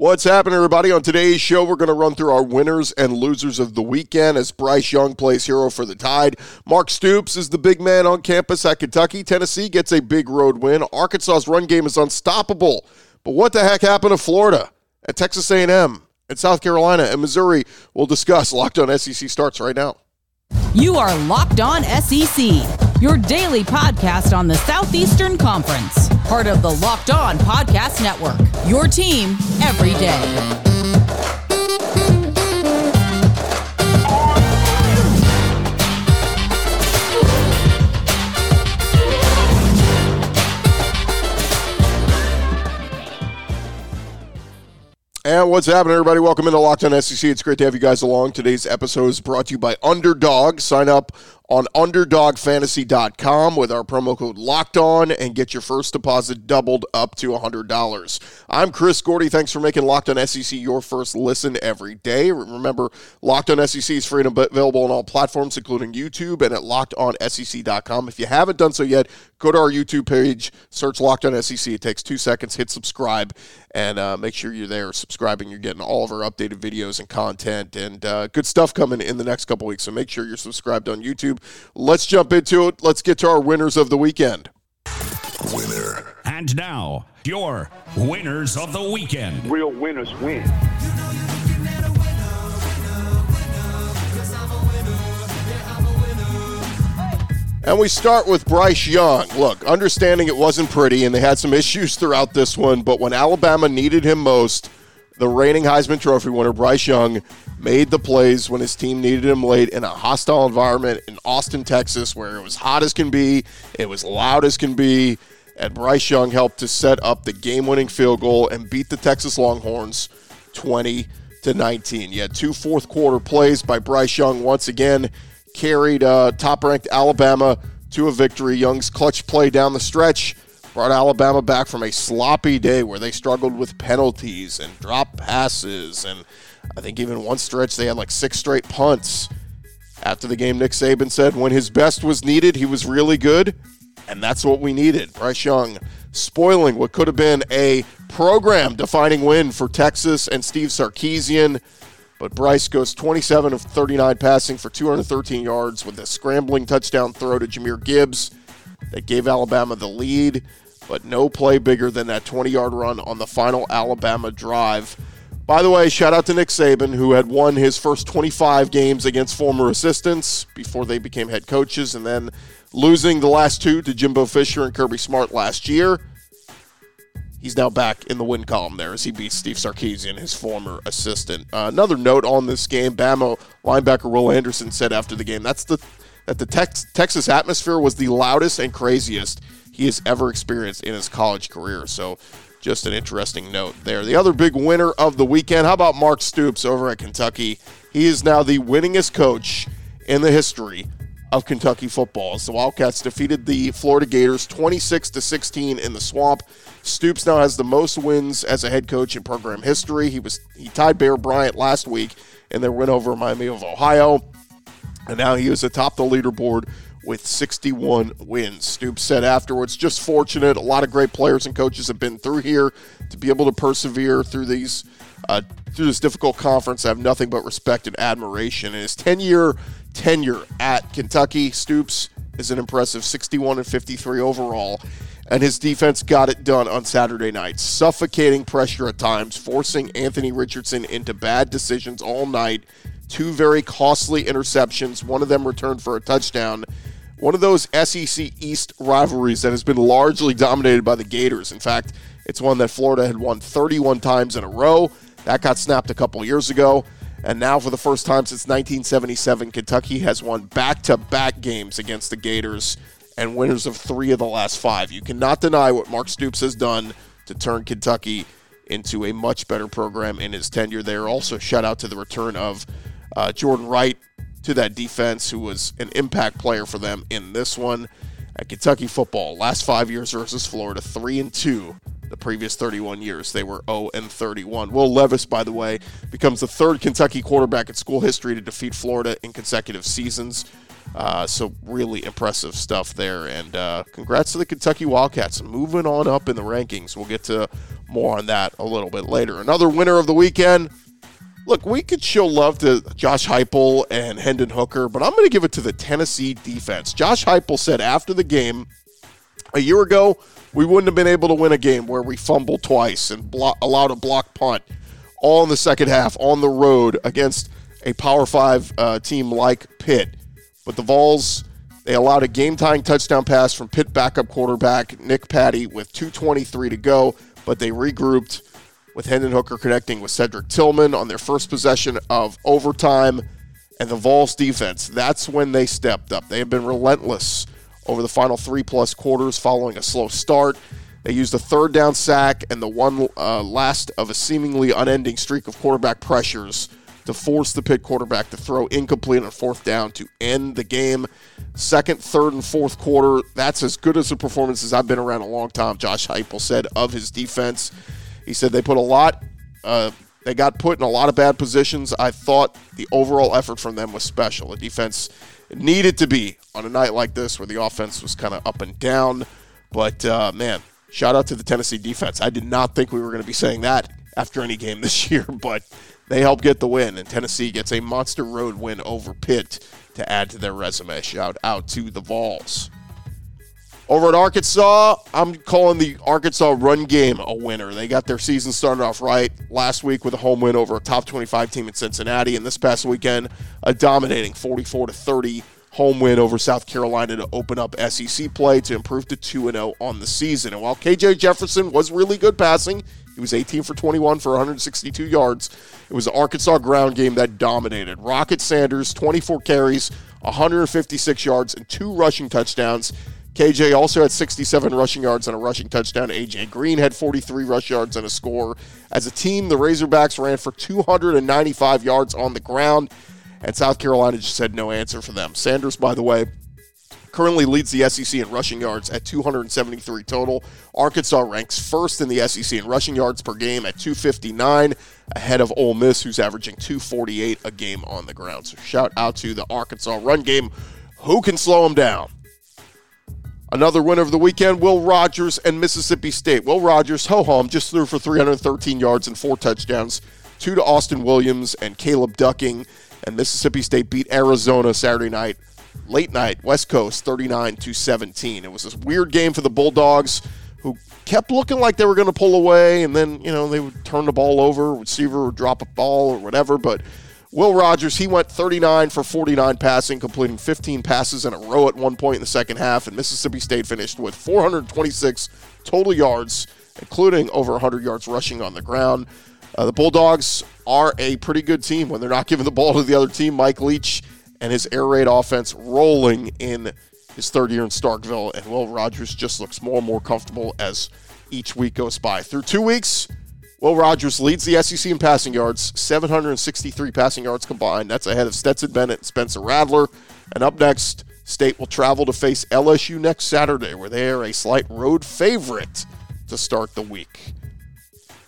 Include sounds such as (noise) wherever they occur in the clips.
What's happening, everybody? On today's show, we're going to run through our winners and losers of the weekend as Bryce Young plays hero for the Tide. Mark Stoops is the big man on campus at Kentucky. Tennessee gets a big road win. Arkansas's run game is unstoppable. But what the heck happened to Florida, at Texas A&M, and South Carolina, and Missouri? We'll discuss. Locked on SEC starts right now. You are Locked On SEC, your daily podcast on the Southeastern Conference, part of the Locked On Podcast Network. Your team every day. And what's happening, everybody? Welcome into Locked On SEC. It's great to have you guys along. Today's episode is brought to you by Underdog. Sign up on underdogfantasy.com with our promo code locked on and get your first deposit doubled up to $100. I'm Chris Gordy. Thanks for making Locked on SEC your first listen every day. Remember, Locked on SEC is free and available on all platforms, including YouTube and at lockedonsec.com. If you haven't done so yet, go to our YouTube page, search Locked on SEC. It takes two seconds, hit subscribe, and uh, make sure you're there subscribing. You're getting all of our updated videos and content and uh, good stuff coming in the next couple weeks. So make sure you're subscribed on YouTube. Let's jump into it. Let's get to our winners of the weekend. Winner. And now, your winners of the weekend. Real winners win. And we start with Bryce Young. Look, understanding it wasn't pretty and they had some issues throughout this one, but when Alabama needed him most, the reigning Heisman Trophy winner, Bryce Young, made the plays when his team needed him late in a hostile environment in Austin, Texas, where it was hot as can be, it was loud as can be, and Bryce Young helped to set up the game-winning field goal and beat the Texas Longhorns 20 to 19. You had two fourth quarter plays by Bryce Young once again carried uh, top-ranked Alabama to a victory. Young's clutch play down the stretch brought Alabama back from a sloppy day where they struggled with penalties and drop passes. And I think even one stretch they had like six straight punts. After the game, Nick Saban said when his best was needed, he was really good. And that's what we needed. Bryce Young spoiling what could have been a program defining win for Texas and Steve Sarkisian. But Bryce goes 27 of 39 passing for 213 yards with a scrambling touchdown throw to Jahmyr Gibbs that gave Alabama the lead but no play bigger than that 20 yard run on the final Alabama drive. By the way, shout out to Nick Saban, who had won his first 25 games against former assistants before they became head coaches, and then losing the last two to Jimbo Fisher and Kirby Smart last year. He's now back in the win column there as he beats Steve Sarkisian, his former assistant. Uh, another note on this game: Bama linebacker Will Anderson said after the game that's the that the Tex- Texas atmosphere was the loudest and craziest he has ever experienced in his college career. So, just an interesting note there. The other big winner of the weekend, how about Mark Stoops over at Kentucky? He is now the winningest coach in the history of Kentucky football. As the Wildcats defeated the Florida Gators 26 to 16 in the swamp. Stoops now has the most wins as a head coach in program history. He was he tied Bear Bryant last week and their win over Miami of Ohio. And now he is atop the leaderboard with 61 wins. Stoops said afterwards, just fortunate. A lot of great players and coaches have been through here to be able to persevere through these uh, through this difficult conference. I have nothing but respect and admiration. In his 10 year tenure at Kentucky, Stoops is an impressive 61 and 53 overall. And his defense got it done on Saturday night, suffocating pressure at times, forcing Anthony Richardson into bad decisions all night. Two very costly interceptions, one of them returned for a touchdown one of those SEC East rivalries that has been largely dominated by the Gators. In fact, it's one that Florida had won 31 times in a row. That got snapped a couple years ago. And now, for the first time since 1977, Kentucky has won back to back games against the Gators and winners of three of the last five. You cannot deny what Mark Stoops has done to turn Kentucky into a much better program in his tenure there. Also, shout out to the return of uh, Jordan Wright to that defense, who was an impact player for them in this one. At Kentucky football, last five years versus Florida, three and two. The previous 31 years, they were 0 and 31. Will Levis, by the way, becomes the third Kentucky quarterback in school history to defeat Florida in consecutive seasons. Uh, so really impressive stuff there, and uh, congrats to the Kentucky Wildcats moving on up in the rankings. We'll get to more on that a little bit later. Another winner of the weekend. Look, we could show love to Josh Heupel and Hendon Hooker, but I'm going to give it to the Tennessee defense. Josh Heupel said after the game a year ago, we wouldn't have been able to win a game where we fumbled twice and allowed a block punt all in the second half on the road against a Power Five uh, team like Pitt. But the Vols, they allowed a game tying touchdown pass from Pitt backup quarterback Nick Patti with 2.23 to go, but they regrouped with Hendon Hooker connecting with Cedric Tillman on their first possession of overtime. And the Vols defense, that's when they stepped up. They have been relentless over the final three plus quarters following a slow start. They used a third down sack and the one uh, last of a seemingly unending streak of quarterback pressures to force the Pitt quarterback to throw incomplete on fourth down to end the game. Second, third, and fourth quarter, that's as good as a performance as I've been around a long time, Josh Heupel said of his defense. He said they put a lot, uh, they got put in a lot of bad positions. I thought the overall effort from them was special. The defense needed to be on a night like this where the offense was kind of up and down. But uh, man, shout out to the Tennessee defense. I did not think we were going to be saying that after any game (laughs) this year, but they helped get the win, and Tennessee gets a monster road win over Pitt to add to their resume. Shout out to the Vols. Over at Arkansas, I'm calling the Arkansas run game a winner. They got their season started off right last week with a home win over a top 25 team in Cincinnati, and this past weekend, a dominating 44 to 30 home win over South Carolina to open up SEC play to improve to 2 0 on the season. And while KJ Jefferson was really good passing, he was 18 for 21 for 162 yards. It was the Arkansas ground game that dominated. Rocket Sanders, 24 carries, 156 yards, and two rushing touchdowns. KJ also had 67 rushing yards and a rushing touchdown. AJ Green had 43 rush yards and a score. As a team, the Razorbacks ran for 295 yards on the ground, and South Carolina just had no answer for them. Sanders, by the way, currently leads the SEC in rushing yards at 273 total. Arkansas ranks first in the SEC in rushing yards per game at 259, ahead of Ole Miss, who's averaging 248 a game on the ground. So shout out to the Arkansas run game. Who can slow them down? Another winner of the weekend, Will Rogers and Mississippi State. Will Rogers, ho hum, just threw for 313 yards and four touchdowns, two to Austin Williams and Caleb Ducking. And Mississippi State beat Arizona Saturday night, late night, West Coast, 39 to 17. It was this weird game for the Bulldogs, who kept looking like they were going to pull away, and then you know they would turn the ball over, receiver would drop a ball or whatever, but Will Rogers, he went 39 for 49 passing, completing 15 passes in a row at one point in the second half, and Mississippi State finished with 426 total yards, including over 100 yards rushing on the ground. Uh, the Bulldogs are a pretty good team when they're not giving the ball to the other team. Mike Leach and his air raid offense rolling in his third year in Starkville, and Will Rogers just looks more and more comfortable as each week goes by. Through two weeks, Will Rogers leads the SEC in passing yards, 763 passing yards combined. That's ahead of Stetson Bennett and Spencer Rattler. And up next, State will travel to face LSU next Saturday, where they are a slight road favorite to start the week.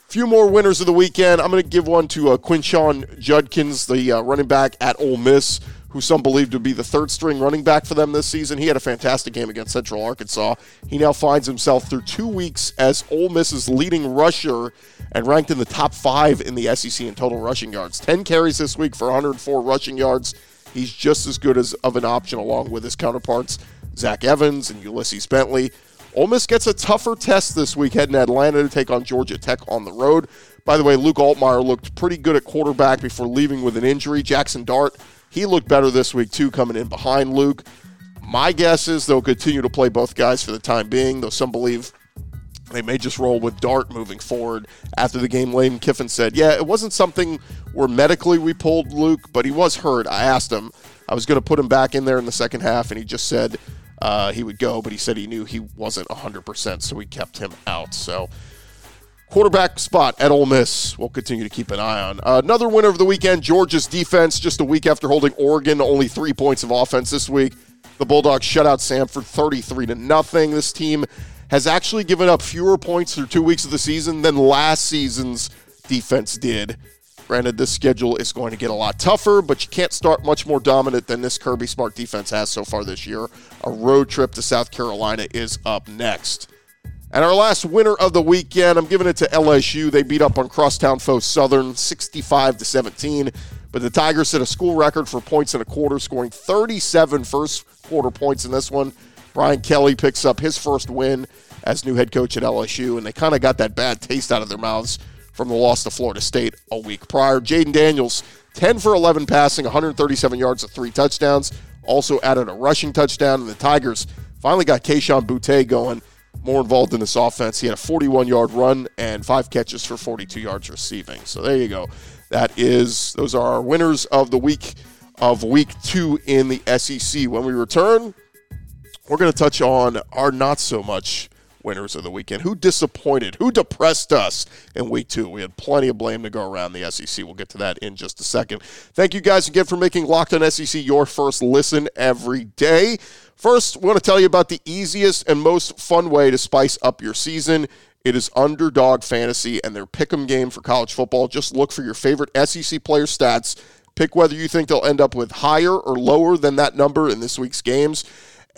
Few more winners of the weekend. I'm going to give one to uh, Quinshon Judkins, the uh, running back at Ole Miss who some believe to be the third string running back for them this season. He had a fantastic game against Central Arkansas. He now finds himself through two weeks as Ole Miss's leading rusher and ranked in the top five in the SEC in total rushing yards. 10 carries this week for 104 rushing yards. He's just as good as of an option along with his counterparts, Zach Evans and Ulysses Bentley. Ole Miss gets a tougher test this week heading to Atlanta to take on Georgia Tech on the road. By the way, Luke Altmyer looked pretty good at quarterback before leaving with an injury. Jaxson Dart he looked better this week, too, coming in behind Luke. My guess is they'll continue to play both guys for the time being, though some believe they may just roll with Dart moving forward. After the game, Lane Kiffin said, Yeah, it wasn't something where medically we pulled Luke, but he was hurt. I asked him, I was going to put him back in there in the second half, and he just said uh, he would go, but he said he knew he wasn't 100%, so we kept him out. So quarterback spot at Ole Miss. We'll continue to keep an eye on. Uh, another winner of the weekend, Georgia's defense. Just a week after holding Oregon, only three points of offense this week. The Bulldogs shut out Samford 33 to nothing. This team has actually given up fewer points through two weeks of the season than last season's defense did. Granted, this schedule is going to get a lot tougher, but you can't start much more dominant than this Kirby Smart defense has so far this year. A road trip to South Carolina is up next. And our last winner of the weekend, I'm giving it to LSU. They beat up on crosstown foe Southern 65 to 17. But the Tigers set a school record for points in a quarter, scoring 37 first quarter points in this one. Brian Kelly picks up his first win as new head coach at LSU, and they kind of got that bad taste out of their mouths from the loss to Florida State a week prior. Jayden Daniels, 10 for 11 passing, 137 yards of three touchdowns. Also added a rushing touchdown, and the Tigers finally got Kayshon Boutte going more involved in this offense. He had a 41 yard run and five catches for 42 yards receiving. So there you go. That is, those are our winners of the week of week two in the SEC. When we return, we're going to touch on our not so much winners of the weekend. Who disappointed? Who depressed us in week two? We had plenty of blame to go around the SEC. We'll get to that in just a second. Thank you guys again for making Locked on SEC your first listen every day. First, we want to tell you about the easiest and most fun way to spice up your season. It is Underdog Fantasy and their pick'em game for college football. Just look for your favorite SEC player stats. Pick whether you think they'll end up with higher or lower than that number in this week's games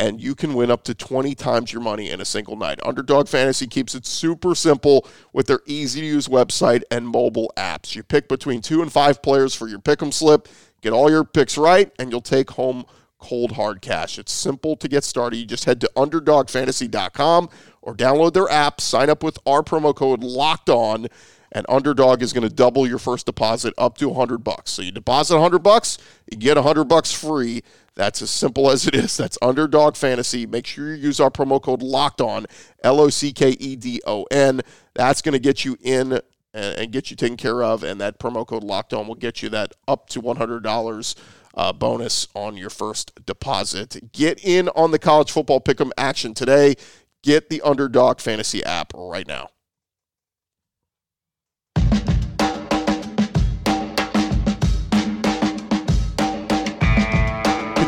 and you can win up to 20 times your money in a single night. Underdog Fantasy keeps it super simple with their easy to use website and mobile apps. You pick between two and five players for your pick 'em slip, get all your picks right, and you'll take home cold hard cash. It's simple to get started. You just head to underdogfantasy.com or download their app, sign up with our promo code locked on, and Underdog is going to double your first deposit up to 100 bucks. So you deposit 100 bucks, you get 100 bucks free. That's as simple as it is. That's Underdog Fantasy. Make sure you use our promo code locked on, L O C K E D O N. That's going to get you in and, get you taken care of. And that promo code locked on will get you that up to $100 uh, bonus on your first deposit. Get in on the college football pick'em action today. Get the Underdog Fantasy app right now.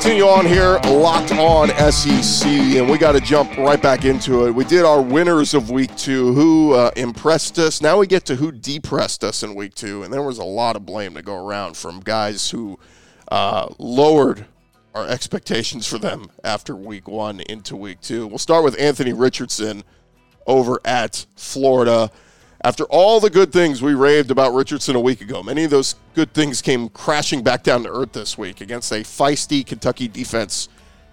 Continue on here, locked on SEC, and we got to jump right back into it. We did our winners of week two, who uh, impressed us. Now we get to who depressed us in week two, and there was a lot of blame to go around from guys who uh, lowered our expectations for them after week one into week two. We'll start with Anthony Richardson over at Florida. After all the good things we raved about Richardson a week ago, many of those good things came crashing back down to earth this week against a feisty Kentucky defense.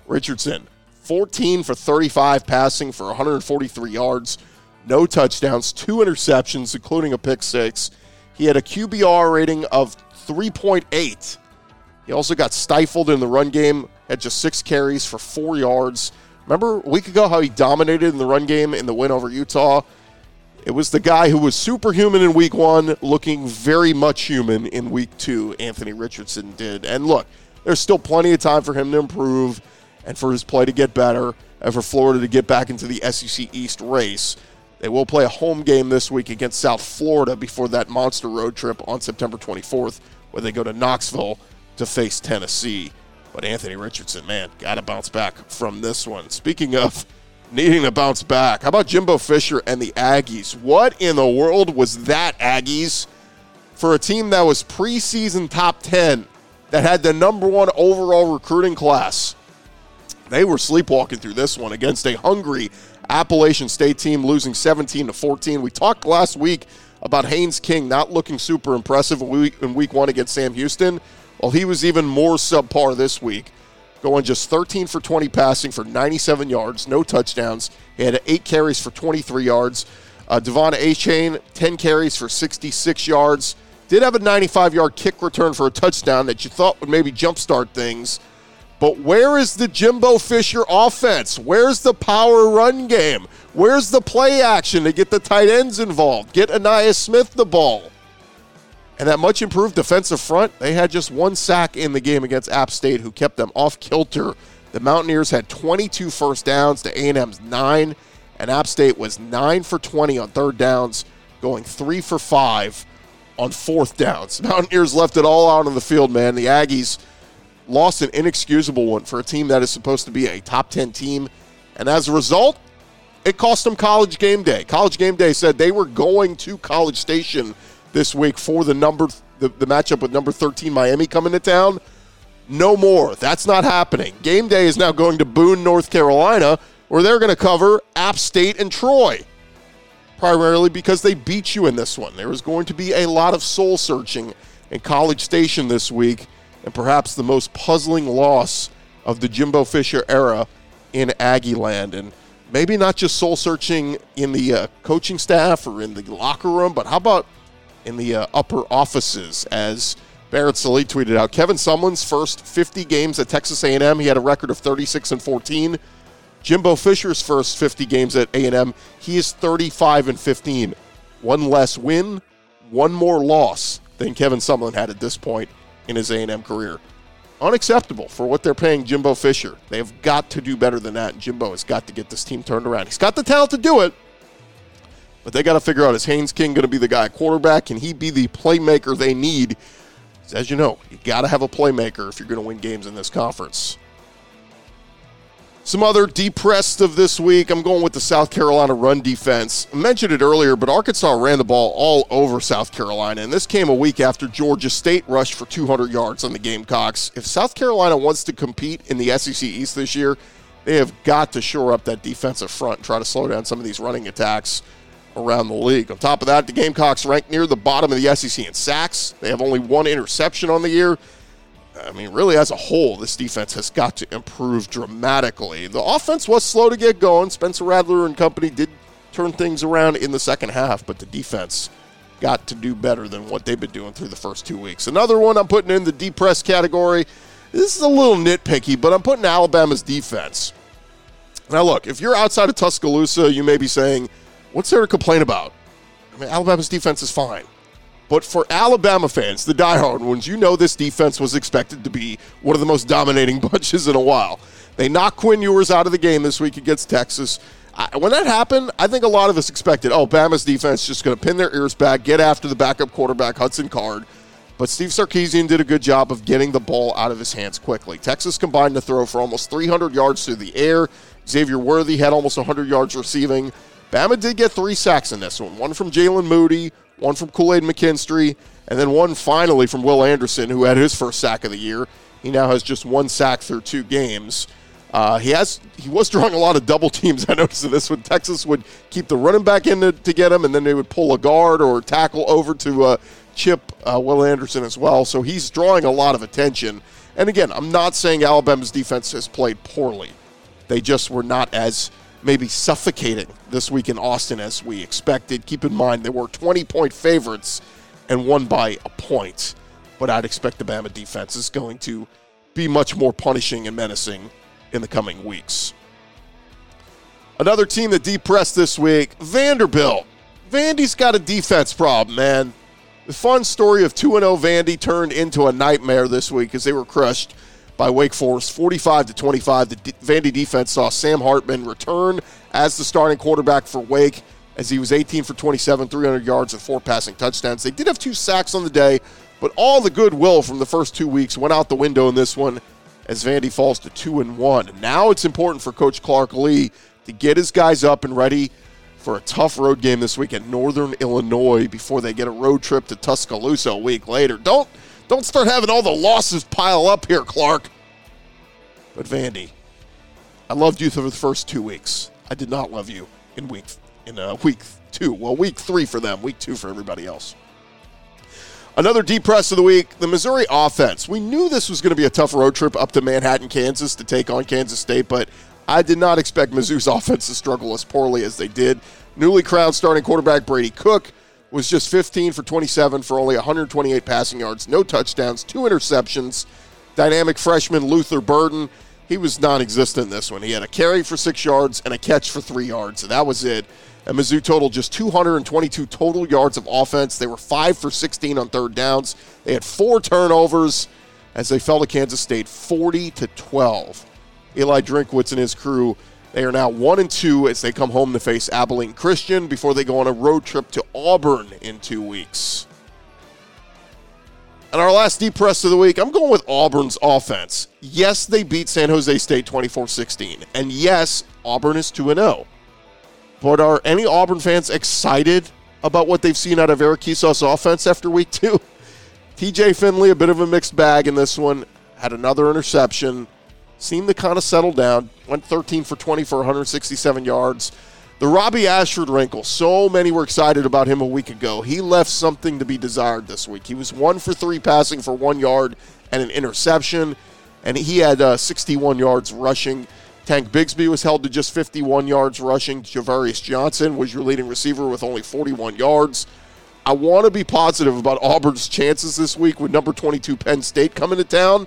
Richardson, 14 for 35 passing for 143 yards, no touchdowns, two interceptions, including a pick six. He had a QBR rating of 3.8 he also got stifled in the run game, had just six carries for four yards. Remember a week ago how he dominated in the run game in the win over Utah? It was the guy who was superhuman in week one, looking very much human in week two, Anthony Richardson did. And look, there's still plenty of time for him to improve and for his play to get better and for Florida to get back into the SEC East race. They will play a home game this week against South Florida before that monster road trip on September 24th, where they go to Knoxville to face Tennessee. But Anthony Richardson, man, got to bounce back from this one. Speaking of needing to bounce back, how about Jimbo Fisher and the Aggies? What in the world was that, Aggies? For a team that was preseason top 10, that had the number one overall recruiting class, they were sleepwalking through this one against a hungry Appalachian State team, losing 17 to 14. We talked last week about Haynes King not looking super impressive in week one against Sam Houston. Well, he was even more subpar this week, going just 13 for 20 passing for 97 yards, no touchdowns. He had eight carries for 23 yards. Uh, De'Von Achane, 10 carries for 66 yards. Did have a 95 yard kick return for a touchdown that you thought would maybe jumpstart things. But where is the Jimbo Fisher offense? Where's the power run game? Where's the play action to get the tight ends involved? Get Ainias Smith the ball. And that much improved defensive front, they had just one sack in the game against App State, who kept them off kilter. The Mountaineers had 22 first downs to A&M's nine, and App State was nine for 20 on third downs, going three for five on fourth downs. (laughs) Mountaineers left it all out on the field, man. The Aggies lost an inexcusable one for a team that is supposed to be a top 10 team. And as a result, it cost them college game day. College game day said they were going to College Station this week for the number the, the matchup with number 13 Miami coming to town. No more. That's not happening. Game day is now going to Boone, North Carolina, where they're going to cover App State and Troy. Primarily because they beat you in this one. There is going to be a lot of soul searching in College Station this week, and perhaps the most puzzling loss of the Jimbo Fisher era in Aggie land. And maybe not just soul searching in the uh, coaching staff or in the locker room, but how about in the uh, upper offices? As Barrett Sallee tweeted out, Kevin Sumlin's first 50 games at Texas A&M, he had a record of 36 and 14. Jimbo Fisher's first 50 games at A&M, he is 35 and 15. One less win, one more loss than Kevin Sumlin had at this point in his A&M career unacceptable for what they're paying Jimbo Fisher. They have got to do better than that, Jimbo has got to get this team turned around. He's got the talent to do it, but they got to figure out is Haynes King going to be the guy quarterback? Can he be the playmaker they need? As you know, you got to have a playmaker if you're going to win games in this conference. Some other depressed of this week. I'm going with the South Carolina run defense. I mentioned it earlier, but Arkansas ran the ball all over South Carolina, and this came a week after Georgia State rushed for 200 yards on the Gamecocks. If South Carolina wants to compete in the SEC East this year, they have got to shore up that defensive front and try to slow down some of these running attacks around the league. On top of that, the Gamecocks rank near the bottom of the SEC in sacks. They have only one interception on the year. I mean, really, as a whole, this defense has got to improve dramatically. The offense was slow to get going. Spencer Rattler and company did turn things around in the second half, but the defense got to do better than what they've been doing through the first two weeks. Another one I'm putting in the depressed category. This is a little nitpicky, but I'm putting Alabama's defense. Now, look, if you're outside of Tuscaloosa, you may be saying, what's there to complain about? I mean, Alabama's defense is fine. But for Alabama fans, the diehard ones, you know this defense was expected to be one of the most dominating (laughs) bunches in a while. They knocked Quinn Ewers out of the game this week against Texas. I, when that happened, I think a lot of us expected, oh, Bama's defense just going to pin their ears back, get after the backup quarterback, Hudson Card. But Steve Sarkisian did a good job of getting the ball out of his hands quickly. Texas combined to throw for almost 300 yards through the air. Xavier Worthy had almost 100 yards receiving. Bama did get three sacks in this one one from Jaylen Moody, one from Kool Aid McKinstry, and then one finally from Will Anderson, who had his first sack of the year. He now has just one sack through two games. Uh, he has he was drawing a lot of double (laughs) teams. I noticed in this one. Texas would keep the running back in to, to get him, and then they would pull a guard or tackle over to uh, chip uh, Will Anderson as well. So he's drawing a lot of attention. And again, I'm not saying Alabama's defense has played poorly. They just were not as maybe suffocating this week in Austin as we expected. Keep in mind, they were 20 point favorites and won by a point. But I'd expect the Bama defense is going to be much more punishing and menacing in the coming weeks. Another team that depressed this week, Vanderbilt. Vandy's got a defense problem, man. The fun story of 2 0 Vandy turned into a nightmare this week as they were crushed by Wake Forest, 45 to 25. The D- Vandy defense saw Sam Hartman return as the starting quarterback for Wake, as he was 18 for 27, 300 yards and four passing touchdowns. They did have two sacks on the day, but all the goodwill from the first two weeks went out the window in this one as Vandy falls to two and one. Now it's important for Coach Clark Lea to get his guys up and ready for a tough road game this week at Northern Illinois before they get a road trip to Tuscaloosa a week later. Don't don't start having all the losses pile up here, Clark. But Vandy, I loved you for the first two weeks. I did not love you in week in uh, week two. Well, week three for them, week two for everybody else. Another deep press of the week, the Missouri offense. We knew this was going to be a tough road trip up to Manhattan, Kansas to take on Kansas State, but I did not expect Mizzou's (laughs) offense to struggle as poorly as they did. Newly crowned starting quarterback Brady Cook was just 15 for 27 for only 128 passing yards, no touchdowns, two interceptions. Dynamic freshman Luther Burden, he was non existent in this one. He had a carry for six yards and a catch for three yards. And that was it. And Mizzou total just 222 total yards of offense. They were five for 16 on third downs. They had four turnovers as they fell to Kansas State 40 to 12. Eli Drinkwitz and his crew they are now one and two as they come home to face Abilene Christian before they go on a road trip to Auburn in two weeks. And our last deep press of the week, I'm going with Auburn's offense. Yes, they beat San Jose State 24 16. And yes, Auburn is 2 0. But are any Auburn fans excited about what they've seen out of Eric Kiesau's offense after week two? (laughs) TJ Finley, a bit of a mixed bag in this one, had another interception, seemed to kind of settle down, went 13 for 20 for 167 yards. The Robbie Ashford wrinkle, so many were excited about him a week ago. He left something to be desired this week. He was one for three passing for one yard and an interception, and he had uh, 61 yards rushing. Tank Bigsby was held to just 51 yards rushing. Ja'Varrius Johnson was your leading receiver with only 41 yards. I want to be positive about Auburn's chances this week with number 22 Penn State coming to town.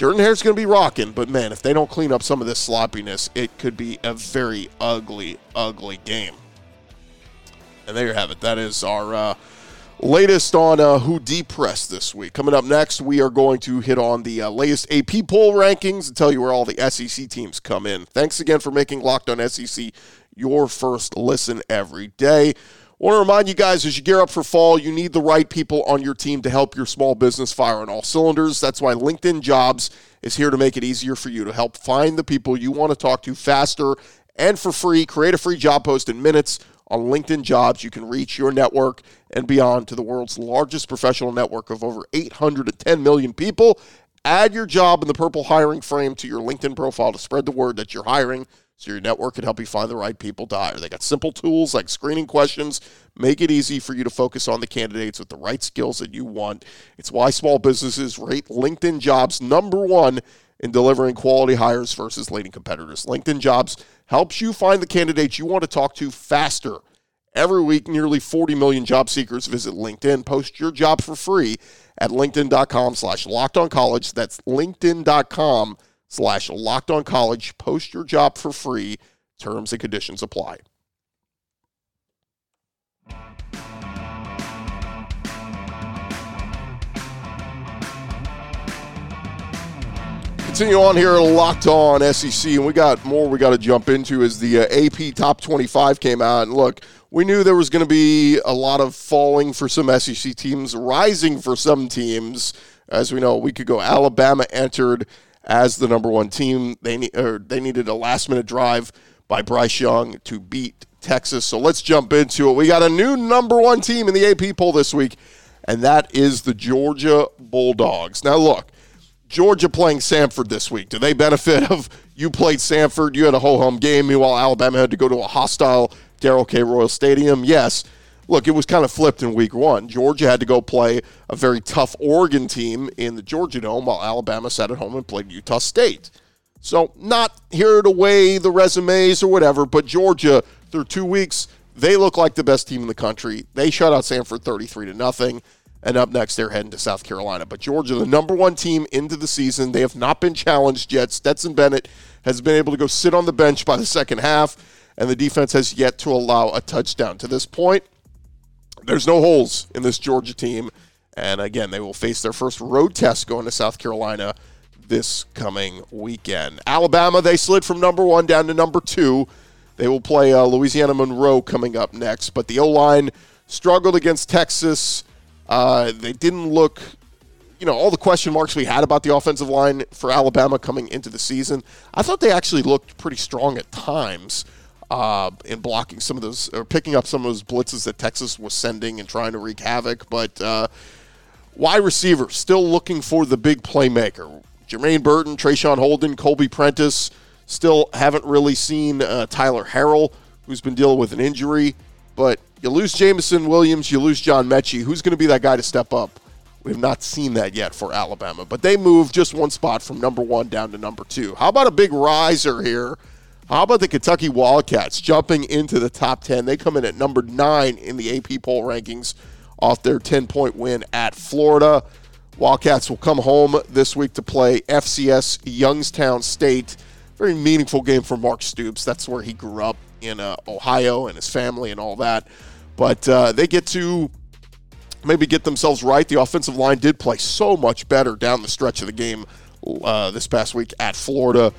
Jordan Hare's going to be rocking, but man, if they don't clean up some of this sloppiness, it could be a very ugly, ugly game. And there you have it. That is our uh, latest on uh, who depressed this week. Coming up next, we are going to hit on the uh, latest AP poll rankings and tell you where all the SEC teams come in. Thanks again for making Locked On SEC your first listen every day. Want to remind you guys as you gear up for fall, you need the right people on your team to help your small business fire on all cylinders. That's why LinkedIn Jobs is here to make it easier for you to help find the people you want to talk to faster and for free. Create a free job post in minutes on LinkedIn Jobs. You can reach your network and beyond to the world's largest professional network of over 810 million people. Add your job in the purple hiring frame to your LinkedIn profile to spread the word that you're hiring so your network can help you find the right people to hire. They got simple tools like screening questions, make it easy for you to focus on the candidates with the right skills that you want. It's why small businesses rate LinkedIn jobs number one in delivering quality hires versus leading competitors. LinkedIn jobs helps you find the candidates you want to talk to faster. Every week, nearly 40 million job seekers visit LinkedIn. Post your job for free at linkedin.com slash locked on college. That's linkedin.com slash locked on college. Post your job for free. Terms and conditions apply. Continue on here, locked on SEC, and we got more we got to jump into as the uh, AP Top 25 came out. And look, we knew there was going to be a lot of falling for some SEC teams, rising for some teams. As we know, a week ago, Alabama entered as the number one team. They need, or they needed a last minute drive by Bryce Young to beat Texas. So let's jump into it. We got a new number one team in the AP poll this week, and that is the Georgia Bulldogs. Now look, Georgia playing Samford this week. Do they benefit of you played Samford? You had a ho hum game. Meanwhile, Alabama had to go to a hostile Darrell K. Royal Stadium. Yes look, it was kind of flipped in week one. Georgia had to go play a very tough Oregon team in the Georgia Dome while Alabama sat at home and played Utah State. So, not here to weigh the resumes or whatever, but Georgia, through two weeks, they look like the best team in the country. They shut out Samford 33 to nothing. And up next, they're heading to South Carolina. But Georgia, the number one team into the season, they have not been challenged yet. Stetson Bennett has been able to go sit on the bench by the second half, and the defense has yet to allow a touchdown. To this point, there's no holes in this Georgia team. And again, they will face their first road test going to South Carolina this coming weekend. Alabama, they slid from number one down to number two. They will play uh, Louisiana Monroe coming up next. But the O line struggled against Texas. Uh, they didn't look, you know, all the question marks we had about the offensive line for Alabama coming into the season. I thought they actually looked pretty strong at times uh, in blocking some of those or picking up some of those blitzes that Texas was sending and trying to wreak havoc. But uh, wide receiver still looking for the big playmaker. Jermaine Burton, Traeshon Holden, Kobe Prentice still haven't really seen uh, Tyler Harrell, who's been dealing with an injury. But you lose Jameson Williams, you lose John Metchie. Who's going to be that guy to step up? We have not seen that yet for Alabama, but they moved just one spot from number one down to number two. How about a big riser here how about the Kentucky Wildcats jumping into the top 10? They come in at number nine in the AP poll rankings off their 10 point win at Florida. Wildcats will come home this week to play FCS Youngstown State. Very meaningful game for Mark Stoops. That's where he grew up in uh, Ohio and his family and all that. But uh, they get to maybe get themselves right. The offensive line did play so much better down the stretch of the game uh, this past week at Florida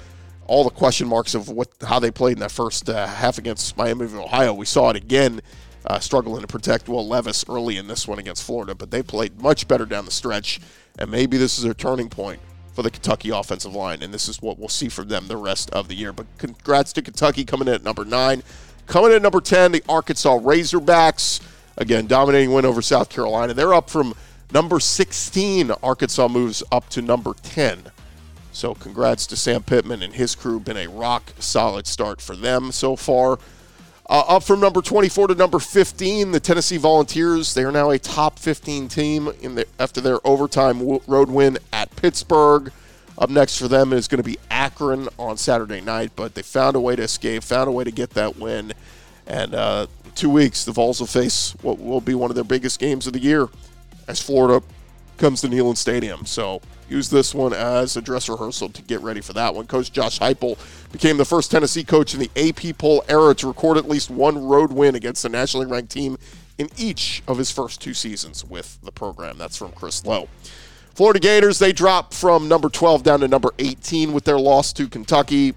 all the question marks of what how they played in that first uh, half against Miami of Ohio. We saw it again, uh, struggling to protect Will Levis early in this one against Florida, but they played much better down the stretch, and maybe this is a turning point for the Kentucky offensive line, and this is what we'll see from them the rest of the year. But congrats to Kentucky coming in at number nine. Coming in at number 10, the Arkansas Razorbacks. Again, dominating win over South Carolina. They're up from Number 16, Arkansas moves up to number 10. So congrats to Sam Pittman and his crew. Been a rock solid start for them so far. Uh, up from number 24 to number 15, the Tennessee Volunteers. They are now a top 15 team in the, after their overtime road win at Pittsburgh. Up next for them is going to be Akron on Saturday night, but they found a way to escape, found a way to get that win. And uh, two weeks, the Vols will face what will be one of their biggest games of the year as Florida comes to Neyland Stadium. So use this one as a dress rehearsal to get ready for that one. Coach Josh Heupel became the first Tennessee coach in the AP poll era to record at least one road win against a nationally ranked team in each of his first two seasons with the program. That's from Chris Low. Florida Gators, they dropped from number 12 down to number 18 with their loss to Kentucky.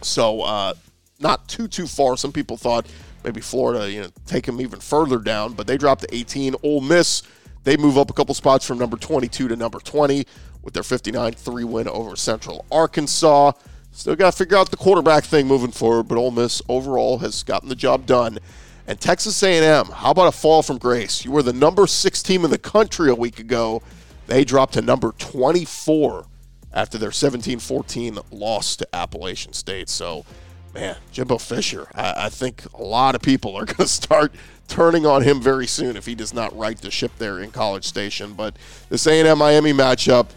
So, uh, not too, too far. Some people thought maybe Florida, you know, take them even further down, but they dropped to 18. Ole Miss, they move up a couple spots from number 22 to number 20 with their 59 3 win over Central Arkansas. Still got to figure out the quarterback thing moving forward, but Ole Miss overall has gotten the job done. And Texas A&M, how about a fall from grace? You were the number six team in the country a week ago. They dropped to number 24 after their 17-14 loss to Appalachian State. So, man, Jimbo Fisher, I, I think a lot of people are (laughs) going to start turning on him very soon if he does not right the ship there in College Station. But this A&M Miami matchup,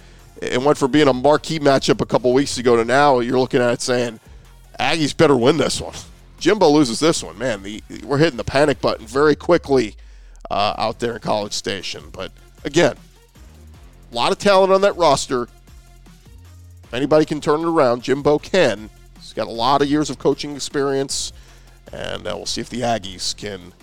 it went from being a marquee matchup a couple weeks ago to now you're looking at it saying Aggies better win this one. Jimbo loses this one, man. The, we're hitting the panic button very quickly uh, out there in College Station. But again, a lot of talent on that roster. If anybody can turn it around, Jimbo can. Got a lot of years of coaching experience, and uh, we'll see if the Aggies can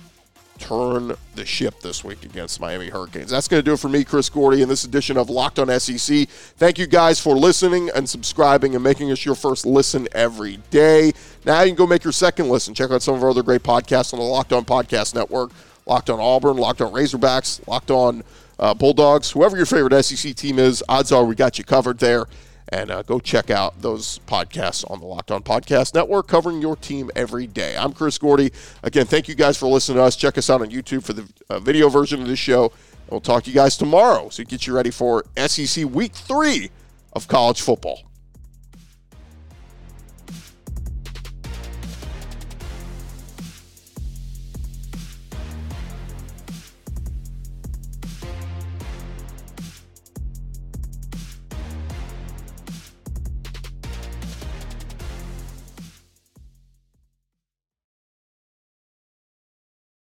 turn the ship this week against Miami Hurricanes. That's going to do it for me, Chris Gordy, in this edition of Locked on SEC. Thank you guys for listening and subscribing and making us your first listen every day. Now you can go make your second listen. Check out some of our other great podcasts on the Locked on Podcast Network. Locked on Auburn, Locked on Razorbacks, Locked on uh, Bulldogs, whoever your favorite SEC team is, odds are we got you covered there. And uh, go check out those podcasts on the Locked On Podcast Network covering your team every day. I'm Chris Gordy. Again, thank you guys for listening to us. Check us out on YouTube for the uh, video version of this show. We'll talk to you guys tomorrow so get you ready for SEC Week 3 of college football.